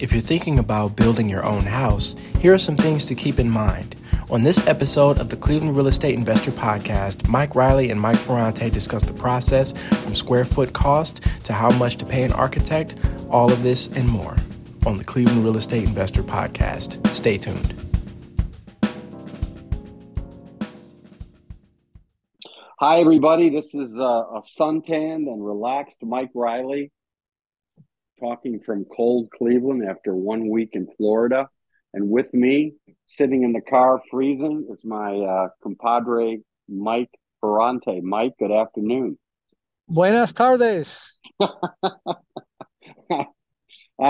If you're thinking about building your own house, here are some things to keep in mind. On this episode of the Cleveland Real Estate Investor Podcast, Mike Reilly and Mike Ferrante discuss the process from square foot cost to how much to pay an architect, all of this and more on the Cleveland Real Estate Investor Podcast. Stay tuned. Hi, everybody. This is uh, a suntanned and relaxed Mike Reilly talking from cold Cleveland after one week in Florida. And with me, sitting in the car freezing, is my uh, compadre, Mike Ferrante. Mike, good afternoon. Buenas tardes. I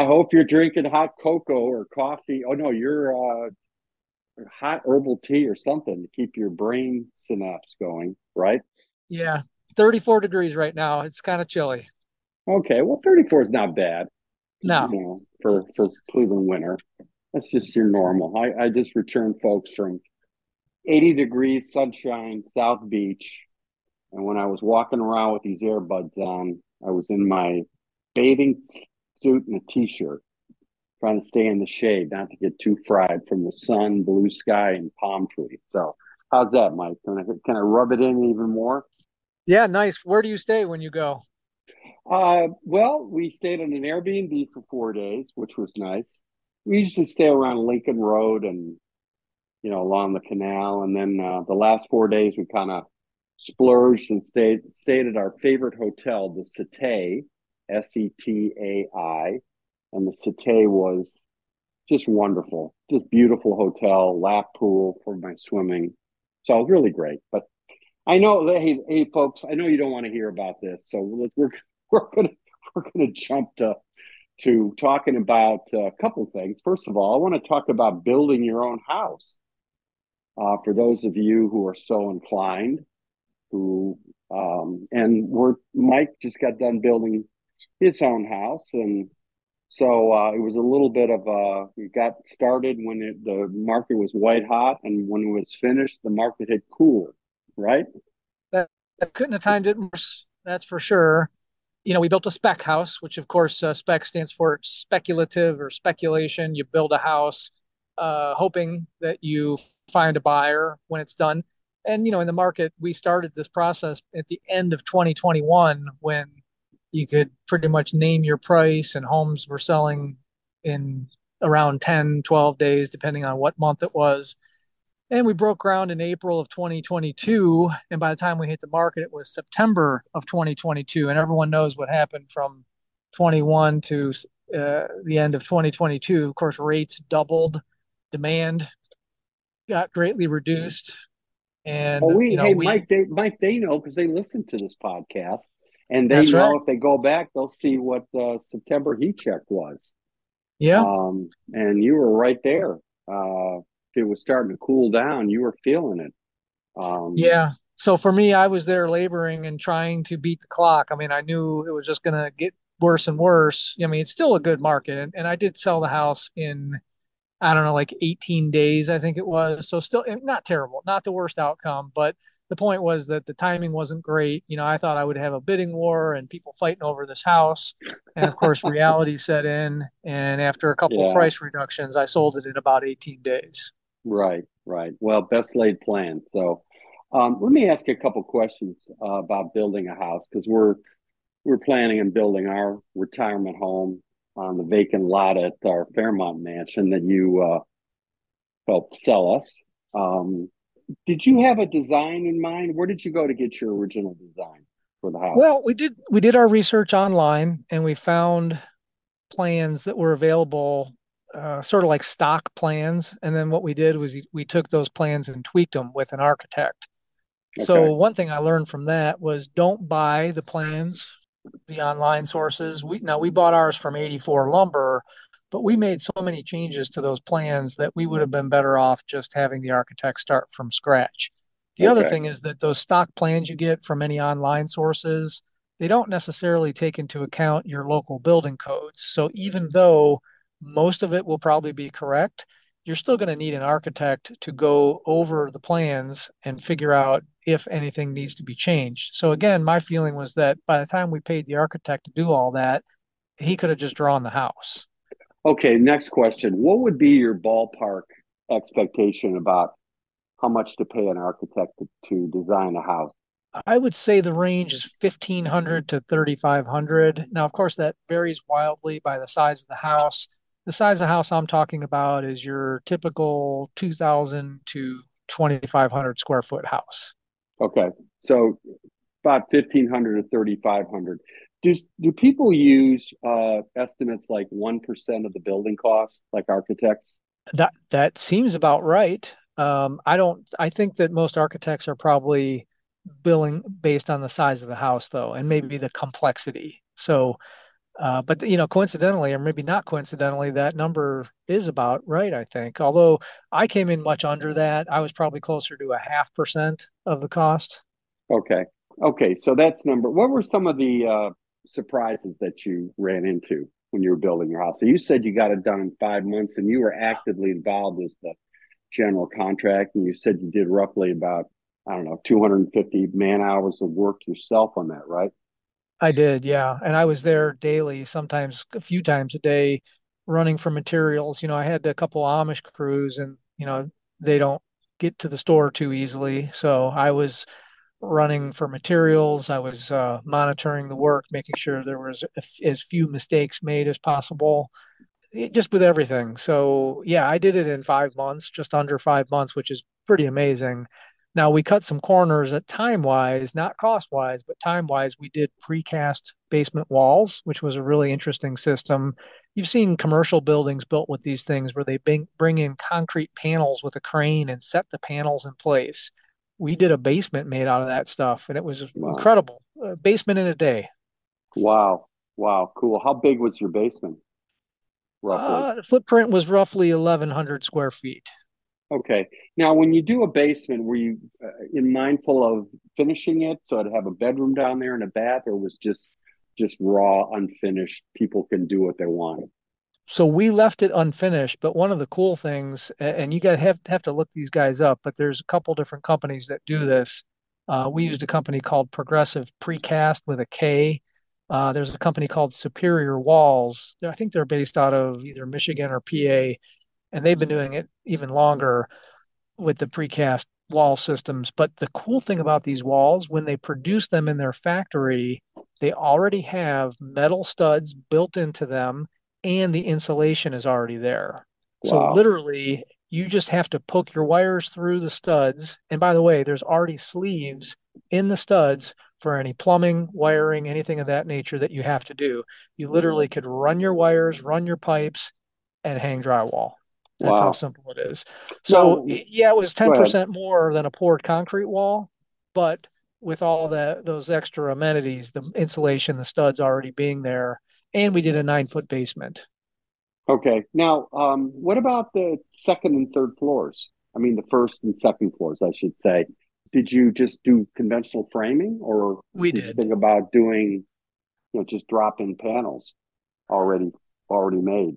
hope you're drinking hot cocoa or coffee. Oh, no, you're uh, hot herbal tea or something to keep your brain synapse going, right? Yeah, 34 degrees right now. It's kind of chilly. Okay, well, 34 is not bad. No, you know, for for Cleveland winter, that's just your normal. I I just returned folks from 80 degrees sunshine South Beach, and when I was walking around with these earbuds on, I was in my bathing suit and a t-shirt, trying to stay in the shade, not to get too fried from the sun, blue sky, and palm tree. So, how's that, Mike? Can I can I rub it in even more? Yeah, nice. Where do you stay when you go? Uh, well, we stayed on an Airbnb for four days, which was nice. We usually stay around Lincoln Road and, you know, along the canal. And then uh, the last four days, we kind of splurged and stayed stayed at our favorite hotel, the Setai, S E T A I, and the Setai was just wonderful, just beautiful hotel, lap pool for my swimming. So really great. But I know, hey, hey, folks, I know you don't want to hear about this, so we're we're gonna we're gonna jump to to talking about a couple things. First of all, I want to talk about building your own house. Uh, for those of you who are so inclined, who um, and we're Mike just got done building his own house, and so uh, it was a little bit of a. We got started when it, the market was white hot, and when it was finished, the market had cooled. Right. That, that couldn't have timed it worse. That's for sure you know, we built a spec house, which of course uh, spec stands for speculative or speculation. You build a house uh, hoping that you find a buyer when it's done. And, you know, in the market, we started this process at the end of 2021 when you could pretty much name your price and homes were selling in around 10, 12 days, depending on what month it was. And we broke ground in April of 2022. And by the time we hit the market, it was September of 2022. And everyone knows what happened from 21 to uh, the end of 2022. Of course, rates doubled, demand got greatly reduced. And well, we, you know, hey, we, Mike, they, Mike, they know because they listen to this podcast, and they know right. if they go back, they'll see what the September heat check was. yeah, Um, and you were right there. Uh, it was starting to cool down. You were feeling it. Um, yeah. So for me, I was there laboring and trying to beat the clock. I mean, I knew it was just going to get worse and worse. I mean, it's still a good market. And, and I did sell the house in, I don't know, like 18 days, I think it was. So still eh, not terrible, not the worst outcome. But the point was that the timing wasn't great. You know, I thought I would have a bidding war and people fighting over this house. And of course, reality set in. And after a couple Yeah. of price reductions, I sold it in about 18 days. Right, right. Well, best laid plan. So, um, let me ask you a couple questions uh, about building a house because we're we're planning on building our retirement home on the vacant lot at our Fairmont mansion that you uh, helped sell us. Um, did you have a design in mind? Where did you go to get your original design for the house? Well, we did we did our research online and we found plans that were available uh, sort of like stock plans and then what we did was we took those plans and tweaked them with an architect. So one thing I learned from that was don't buy the plans, the online sources. We now we bought ours from 84 Lumber, but we made so many changes to those plans that we would have been better off just having the architect start from scratch. The other thing is that those stock plans you get from any online sources, they don't necessarily take into account your local building codes. So even though most of it will probably be correct, you're still going to need an architect to go over the plans and figure out if anything needs to be changed. So again, my feeling was that by the time we paid the architect to do all that, he could have just drawn the house. Okay, next question. What would be your ballpark expectation about how much to pay an architect to, to design a house? I would say the range is 1500 to 3500. Now, of course, that varies wildly by the size of the house. The size of house I'm talking about is your typical 2000 to 2500 square foot house. Okay. So about 1500 to 3500. Do, do people use uh, estimates like 1% of the building cost, like architects? That that seems about right. Um, I don't. I think that most architects are probably billing based on the size of the house, though, and maybe the complexity. So, uh, but you know, coincidentally, or maybe not coincidentally, that number is about right. I think. Although I came in much under that, I was probably closer to a half percent of the cost. Okay. Okay. So that's number. What were some of the uh, surprises that you ran into when you were building your house? So you said you got it done in five months, and you were actively involved as the general contract, and you said you did roughly about I don't know 250 man hours of work yourself on that, right? I did, yeah, and I was there daily, sometimes a few times a day, running for materials. You know, I had a couple Amish crews, and you know they don't get to the store too easily, so I was running for materials. I was uh, monitoring the work, making sure there was as few mistakes made as possible, it, just with everything. So yeah, I did it in five months, just under five months, which is pretty amazing. Now we cut some corners at time wise, not cost wise, but time wise. We did precast basement walls, which was a really interesting system. You've seen commercial buildings built with these things where they bring, bring in concrete panels with a crane and set the panels in place we did a basement made out of that stuff, and it was wow. incredible. A basement in a day. Wow, wow, cool. How big was your basement? Roughly, uh, the footprint was roughly eleven hundred square feet. Okay. Now, when you do a basement, were you uh, in mindful of finishing it? So it'd have a bedroom down there and a bath, or was just just raw, unfinished? People can do what they want? So we left it unfinished but one of the cool things and you guys have, have to look these guys up but there's a couple different companies that do this. Uh, we used a company called progressive precast with a k. Uh, there's a company called superior walls. I think they're based out of either michigan or pa and they've been mm-hmm. doing it even longer with the precast wall systems but the cool thing about these walls when they produce them in their factory they already have metal studs built into them and the insulation is already there. Wow. So literally, you just have to poke your wires through the studs. And by the way, there's already sleeves in the studs for any plumbing, wiring, anything of that nature that you have to do. You mm-hmm. literally could run your wires, run your pipes, and hang drywall. That's wow. how simple it is. So yeah, it was 10% more than a poured concrete wall, but with all that those extra amenities, the insulation, the studs already being there, and we did a nine foot basement. Okay. Now, um, what about the second and third floors? I mean, the first and second floors, I should say. Did you just do conventional framing, or we did, did. think about doing, you know, just drop in panels already already made?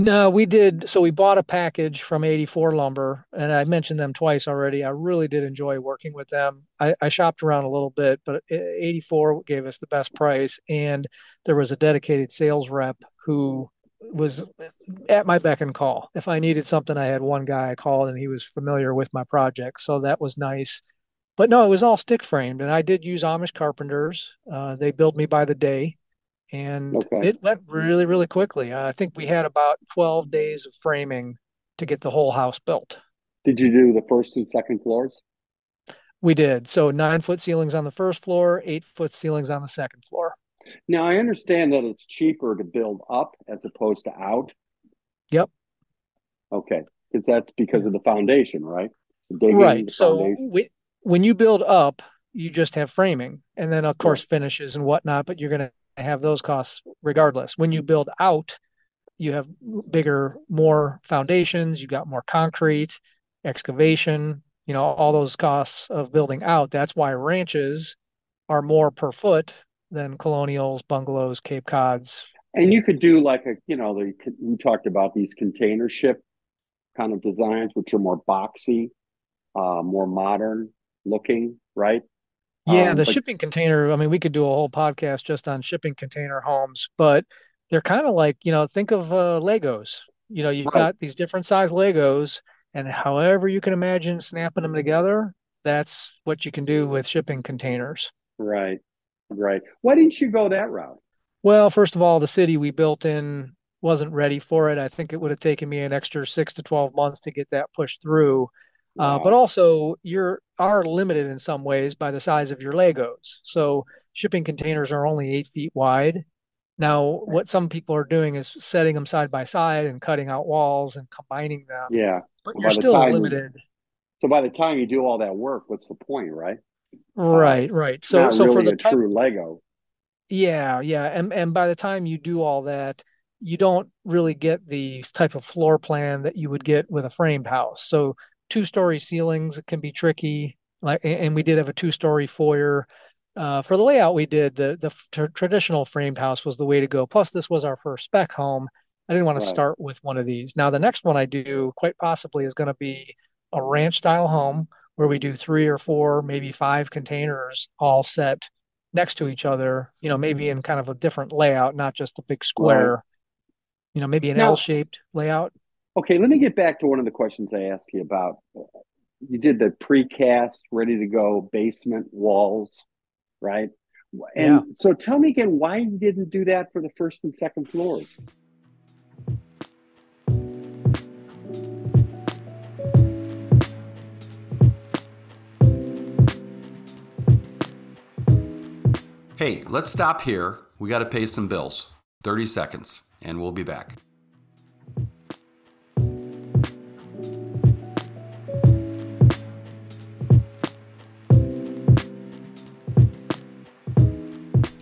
No, we did. So we bought a package from 84 Lumber, and I mentioned them twice already. I really did enjoy working with them. I, I, shopped around a little bit, but 84 gave us the best price, and there was a dedicated sales rep who was at my beck and call. If I needed something, I had one guy I called, and he was familiar with my project, so that was nice. But no, it was all stick framed, and I did use Amish carpenters. Uh, they build me by the day and okay. it went really really quickly. Uh, i think we had about 12 days of framing to get the whole house built. Did you do the first and second floors? We did. So nine foot ceilings on the first floor eight foot ceilings on the second floor. Now i understand that it's cheaper to build up as opposed to out. Yep. Okay. Because that's because of the foundation right? Digging right. so we, when you build up you just have framing and then of course finishes and whatnot but you're going to have those costs regardless. When you build out, you have bigger, more foundations, you got more concrete, excavation, you know, all those costs of building out. That's why ranches are more per foot than colonials, bungalows, Cape Cods. And you could do like a, you know, the, we talked about these container ship kind of designs, which are more boxy, uh, more modern looking, right? Yeah, um, the but, shipping container. I mean, we could do a whole podcast just on shipping container homes, but they're kind of like you know think of uh, Legos. You know, you've Right. got these different size Legos, and however you can imagine snapping them together, that's what you can do with shipping containers. Right. Right. Why didn't you go that route? Well, first of all, the city we built in wasn't ready for it. I think it would have taken me an extra six to 12 months to get that pushed through. Uh, but also, you're are limited in some ways by the size of your Legos. So shipping containers are only eight feet wide. Now, what some people are doing is setting them side by side and cutting out walls and combining them. Yeah. But Well, you're still time- limited. So by the time you do all that work, what's the point, right? Right, right. So, Not so for the type, true Lego. Yeah, yeah. And and by the time you do all that, you don't really get the type of floor plan that you would get with a framed house. So two-story ceilings can be tricky. Like, and we did have a two-story foyer. Uh, for the layout we did, the the tr traditional framed house was the way to go. Plus, this was our first spec home. I didn't want to start with one of these. Now, the next one I do quite possibly is going to be a ranch style home where we do three or four, maybe five containers all set next to each other, you know, maybe in kind of a different layout, not just a big square, you know, maybe an L-shaped layout. Okay, let me get back to one of the questions I asked you about. You did the precast, ready to go basement walls, right? And Yeah. so tell me again why you didn't do that for the first and second floors. Hey, let's stop here. We got to pay some bills. 30 seconds, and we'll be back.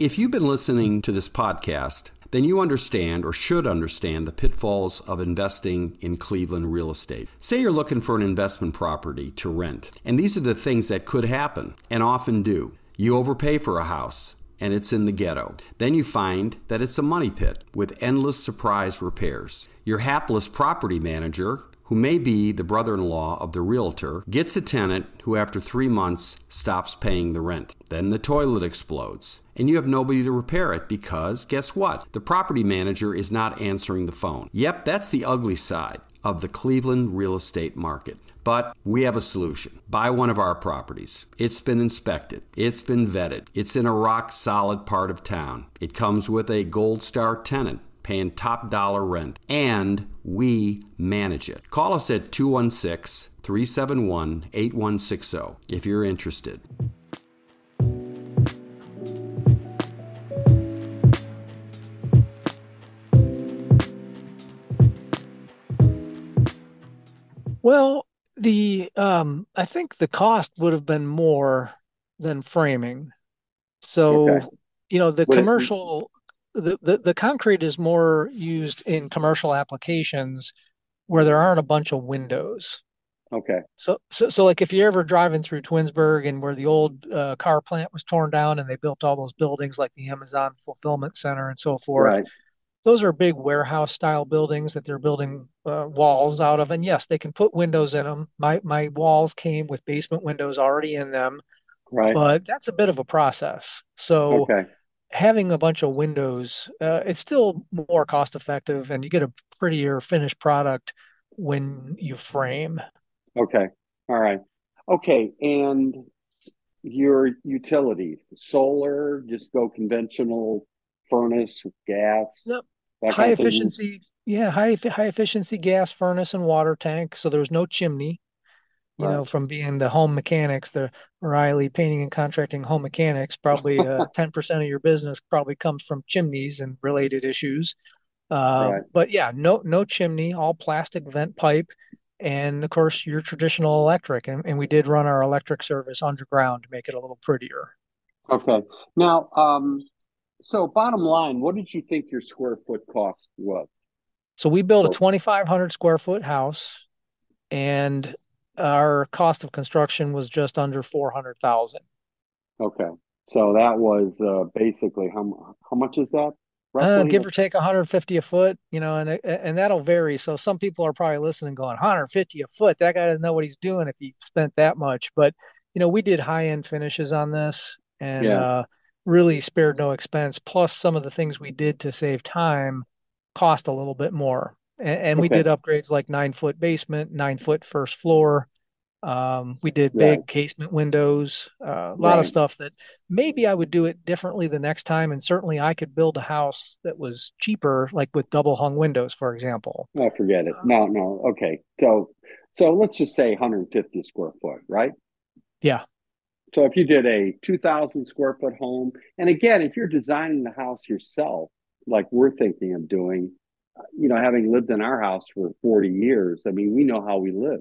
If you've been listening to this podcast, then you understand or should understand the pitfalls of investing in Cleveland real estate. Say you're looking for an investment property to rent, and these are the things that could happen and often do. You overpay for a house and it's in the ghetto. Then you find that it's a money pit with endless surprise repairs. Your hapless property manager who may be the brother in law of the realtor, gets a tenant who, after three months, stops paying the rent. Then the toilet explodes, and you have nobody to repair it because, guess what? The property manager is not answering the phone. Yep, that's the ugly side of the Cleveland real estate market. But we have a solution. Buy one of our properties. It's been inspected, it's been vetted, it's in a rock solid part of town. It comes with a gold star tenant paying top dollar rent, and we manage it. Call us at 216 371 8160 if you're interested. Well, the um, I think the cost would have been more than framing. So, Okay. you know, the Would commercial, the, the the concrete is more used in commercial applications where there aren't a bunch of windows. Okay. So, so, so like if you're ever driving through Twinsburg and where the old uh, car plant was torn down and they built all those buildings like the Amazon fulfillment center and so forth, Right. Those are big warehouse style buildings that they're building uh, walls out of. And yes, they can put windows in them. My my walls came with basement windows already in them, Right. but that's a bit of a process. So Okay. having a bunch of windows, uh, it's still more cost effective, and you get a prettier finished product when you frame. Okay. All right. Okay. And your utilities, solar, just go conventional furnace, gas, Yep. high kind of thing? efficiency yeah high high efficiency gas furnace and water tank so there was no chimney you know from being the home mechanics the Reilly painting and contracting home mechanics probably uh, 10% of your business probably comes from chimneys and related issues uh, Right. but yeah no no chimney all plastic vent pipe and of course your traditional electric and, and we did run our electric service underground to make it a little prettier Okay. Now, um, so bottom line, what did you think your square foot cost was? So we built a 2,500 square foot house, and our cost of construction was just under 400,000. Okay. So that was uh, basically how how much is that? Uh, give or take 150 a foot, you know, and and that'll vary. So some people are probably listening, going 150 a foot. That guy doesn't know what he's doing if he spent that much. But you know, we did high end finishes on this, and Yeah. uh, really spared no expense. Plus, some of the things we did to save time cost a little bit more. And, and okay. we did upgrades like nine foot basement, nine foot first floor. Um, we did big right. casement windows, uh, a lot right. of stuff that maybe I would do it differently the next time. And certainly I could build a house that was cheaper, like with double hung windows, for example. No, forget it. No, no. Okay. So, so let's just say 150 square foot, right? Yeah. So if you did a 2000 square foot home, and again, if you're designing the house yourself, like we're thinking of doing, you know, having lived in our house for 40 years, I mean, we know how we live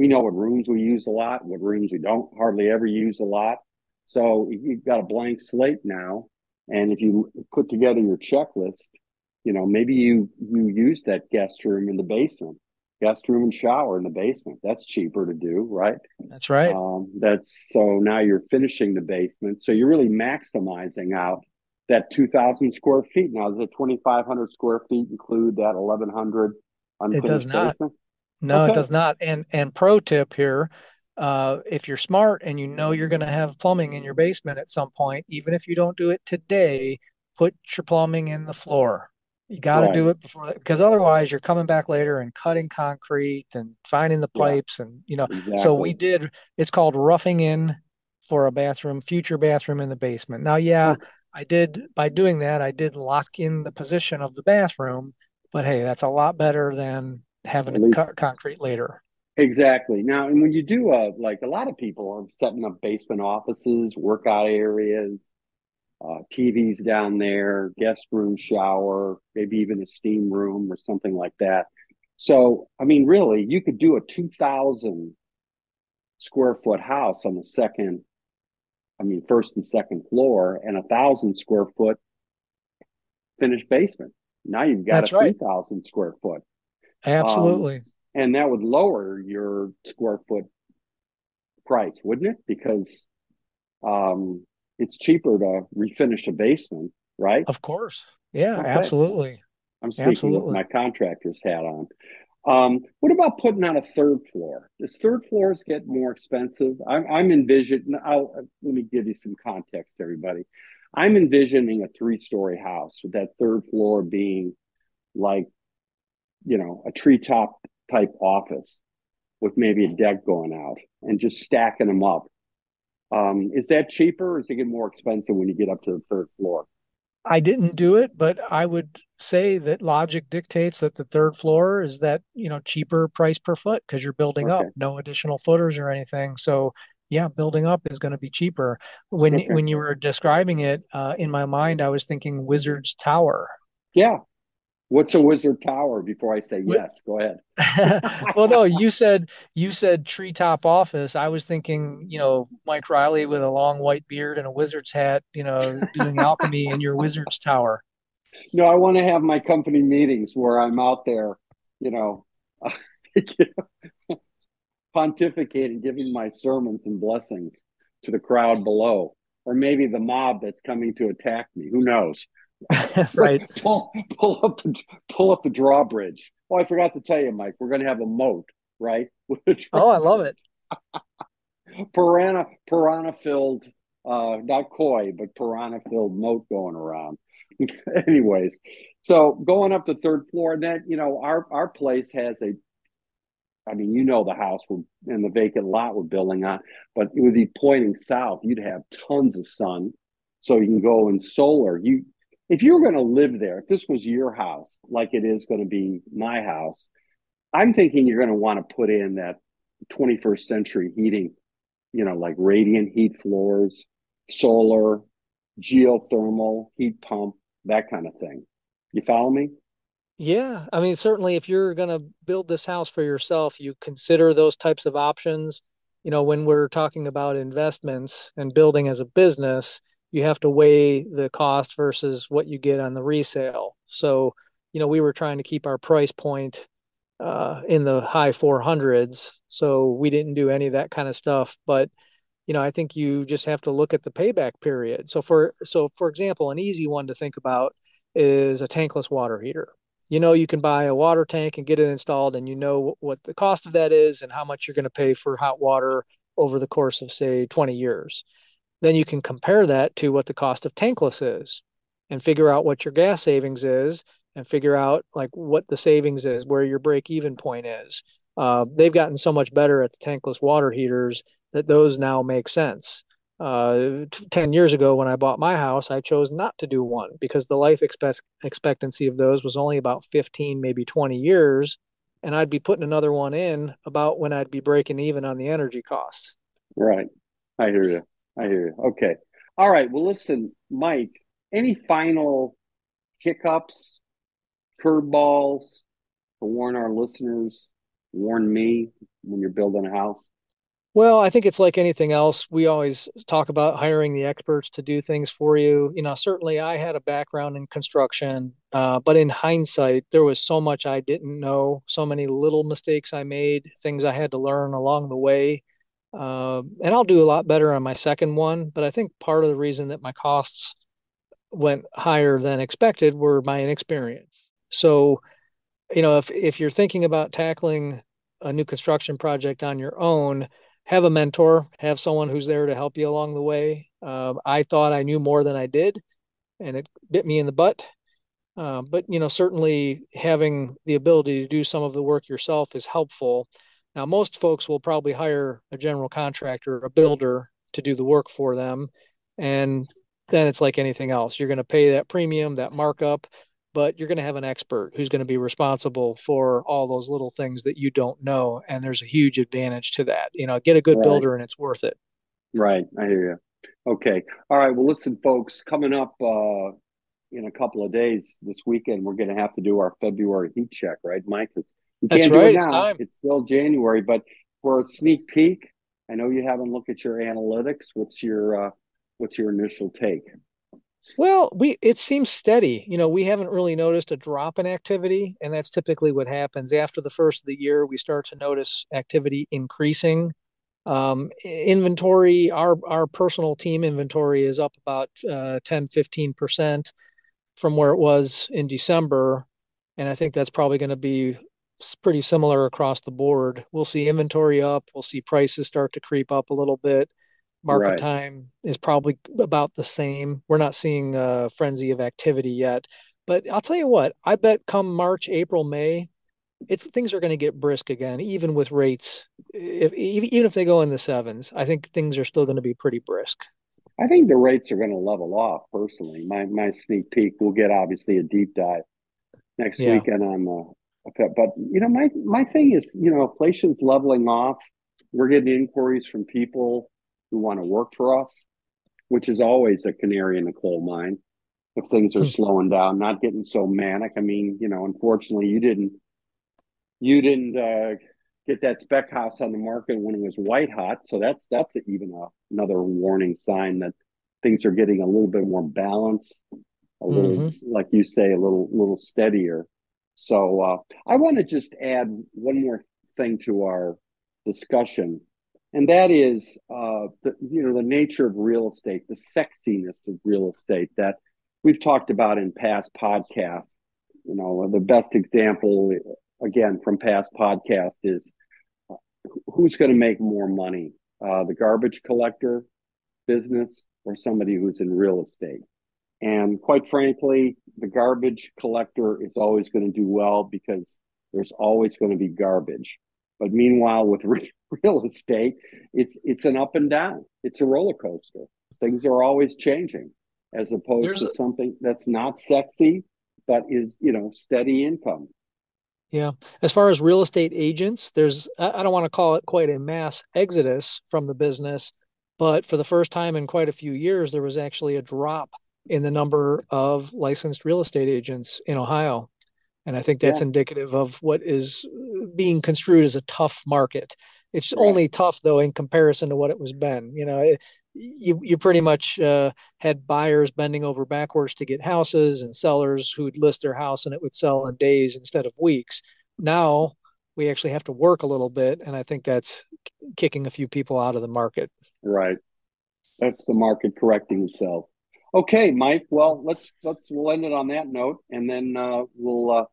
we know what rooms we use a lot, what rooms we don't hardly ever use a lot. So you've got a blank slate now. And if you put together your checklist, you know, maybe you you use that guest room in the basement, guest room and shower in the basement. That's cheaper to do, right? That's right. Um, that's so now you're finishing the basement. So you're really maximizing out that 2,000 square feet. Now, does the 2,500 square feet include that 1,100 unfinished It does not. Basement? No, okay. it does not. And and pro tip here, uh, if you're smart and you know you're going to have plumbing in your basement at some point, even if you don't do it today, put your plumbing in the floor. You got to right. do it before that, because otherwise you're coming back later and cutting concrete and finding the pipes yeah. and you know. Exactly. So we did. It's called roughing in for a bathroom, future bathroom in the basement. Now, yeah, I did by doing that. I did lock in the position of the bathroom, but hey, that's a lot better than having to cut concrete later. Exactly. Now, and when you do a like a lot of people are setting up basement offices, workout areas, uh, TVs down there, guest room, shower, maybe even a steam room or something like that. So, I mean, really, you could do a 2,000 square foot house on the second, I mean, first and second floor, and a thousand square foot finished basement. Now you've got That's a right. 3,000 square foot. Absolutely. Um, and that would lower your square foot price, wouldn't it? Because um, it's cheaper to refinish a basement, right? Of course. Yeah, okay. absolutely. I'm speaking absolutely. with my contractor's hat on. Um, what about putting on a third floor? Does third floors get more expensive? I'm, I'm envisioning. I'll, let me give you some context, everybody. I'm envisioning a three-story house with that third floor being like you know, a treetop type office with maybe a deck going out and just stacking them up. Um, is that cheaper or is it get more expensive when you get up to the third floor? I didn't do it, but I would say that logic dictates that the third floor is that, you know, cheaper price per foot because you're building okay. up, no additional footers or anything. So yeah, building up is going to be cheaper. When okay. when you were describing it, uh, in my mind, I was thinking Wizard's Tower. Yeah, What's a wizard tower? Before I say yes, go ahead. well, no, you said you said treetop office. I was thinking, you know, Mike Reilly with a long white beard and a wizard's hat, you know, doing alchemy in your wizard's tower. No, I want to have my company meetings where I'm out there, you know, pontificating, giving my sermons and blessings to the crowd below, or maybe the mob that's coming to attack me. Who knows? right. pull, pull up the pull up the drawbridge. Oh, I forgot to tell you, Mike. We're going to have a moat, right? oh, I love it. piranha piranha filled, uh, not koi, but piranha filled moat going around. Anyways, so going up the third floor, and then you know our our place has a. I mean, you know the house we're, and the vacant lot we're building on, but it would be pointing south. You'd have tons of sun, so you can go in solar. You if you were going to live there, if this was your house, like it is going to be my house, I'm thinking you're going to want to put in that 21st century heating, you know, like radiant heat floors, solar, geothermal, heat pump, that kind of thing. You follow me? Yeah. I mean, certainly if you're going to build this house for yourself, you consider those types of options. You know, when we're talking about investments and building as a business, you have to weigh the cost versus what you get on the resale. So, you know, we were trying to keep our price point uh, in the high 400s. So we didn't do any of that kind of stuff. But, you know, I think you just have to look at the payback period. So for so for example, an easy one to think about is a tankless water heater. You know, you can buy a water tank and get it installed, and you know what the cost of that is and how much you're going to pay for hot water over the course of say 20 years then you can compare that to what the cost of tankless is and figure out what your gas savings is and figure out like what the savings is, where your break even point is. Uh, they've gotten so much better at the tankless water heaters that those now make sense. Uh, 10 years ago, when I bought my house, I chose not to do one because the life expect- expectancy of those was only about 15, maybe 20 years. And I'd be putting another one in about when I'd be breaking even on the energy cost. Right. I hear you. I hear you. Okay. All right. Well, listen, Mike, any final hiccups, curveballs to warn our listeners, warn me when you're building a house? Well, I think it's like anything else. We always talk about hiring the experts to do things for you. You know, certainly I had a background in construction, uh, but in hindsight, there was so much I didn't know, so many little mistakes I made, things I had to learn along the way. Uh, and I'll do a lot better on my second one. But I think part of the reason that my costs went higher than expected were my inexperience. So, you know, if if you're thinking about tackling a new construction project on your own, have a mentor, have someone who's there to help you along the way. Uh, I thought I knew more than I did, and it bit me in the butt. Uh, but you know, certainly having the ability to do some of the work yourself is helpful. Now, most folks will probably hire a general contractor, a builder, to do the work for them, and then it's like anything else. You're going to pay that premium, that markup, but you're going to have an expert who's going to be responsible for all those little things that you don't know. And there's a huge advantage to that. You know, get a good right. builder and it's worth it. Right. I hear you. Okay. All right. Well, listen, folks, coming up uh, in a couple of days this weekend, we're going to have to do our February heat check, right, Mike? We That's can't right. Do it now. It's, time. it's still January, but for a sneak peek, I know you haven't looked at your analytics. What's your uh, what's your initial take? Well, we it seems steady. You know, we haven't really noticed a drop in activity, and that's typically what happens after the first of the year. We start to notice activity increasing. Um, inventory, our our personal team inventory is up about uh, 10, 15 percent from where it was in December, and I think that's probably going to be pretty similar across the board. We'll see inventory up. We'll see prices start to creep up a little bit market right. time is probably about the same. We're not seeing a frenzy of activity yet, but I'll tell you what, I bet come March, April, May, it's things are going to get brisk again, even with rates. If even if they go in the sevens, I think things are still going to be pretty brisk. I think the rates are going to level off. Personally, my my sneak peek. We'll get obviously a deep dive next yeah. weekend on the. But you know, my my thing is, you know, inflation's leveling off. We're getting inquiries from people who want to work for us, which is always a canary in the coal mine. If things are hmm. slowing down, not getting so manic. I mean, you know, unfortunately, you didn't you didn't uh, get that spec house on the market when it was white hot. So that's that's a, even a, another warning sign that things are getting a little bit more balanced, a little mm-hmm. like you say, a little little steadier. So uh, I want to just add one more thing to our discussion and that is uh, the you know the nature of real estate, the sexiness of real estate that we've talked about in past podcasts. You know, the best example, again from past podcasts, is uh, who's going to make more money, uh, the garbage collector business or somebody who's in real estate. And quite frankly, the garbage collector is always going to do well because there's always going to be garbage. But meanwhile, with real estate, it's it's an up and down. It's a roller coaster. Things are always changing, as opposed There's to a, something that's not sexy but is you know steady income. Yeah, as far as real estate agents, there's I don't want to call it quite a mass exodus from the business, but for the first time in quite a few years, there was actually a drop in the number of licensed real estate agents in Ohio. And I think that's yeah. indicative of what is being construed as a tough market. It's right. only tough though in comparison to what it was been. You know, it, you you pretty much uh, had buyers bending over backwards to get houses and sellers who'd list their house and it would sell in days instead of weeks. Now we actually have to work a little bit, and I think that's kicking a few people out of the market. Right. That's the market correcting itself. Okay, Mike. Well, let's let's we'll end it on that note, and then uh, we'll uh,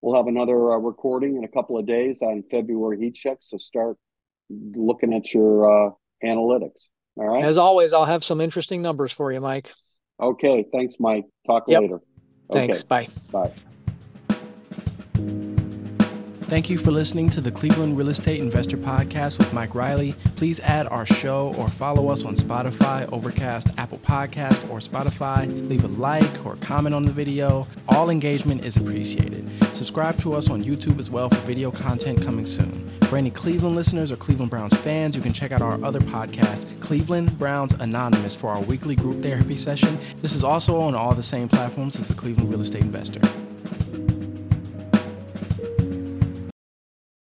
we'll have another uh, recording in a couple of days on February heat check. So start looking at your uh, analytics. All right. As always, I'll have some interesting numbers for you, Mike. Okay. Thanks, Mike. Talk Yep. later. Thanks. Okay. Bye. Bye. Thank you for listening to the Cleveland Real Estate Investor Podcast with Mike Reilly. Please add our show or follow us on Spotify, Overcast, Apple Podcast, or Spotify. Leave a like or comment on the video. All engagement is appreciated. Subscribe to us on YouTube as well for video content coming soon. For any Cleveland listeners or Cleveland Browns fans, you can check out our other podcast, Cleveland Browns Anonymous, for our weekly group therapy session. This is also on all the same platforms as the Cleveland Real Estate Investor.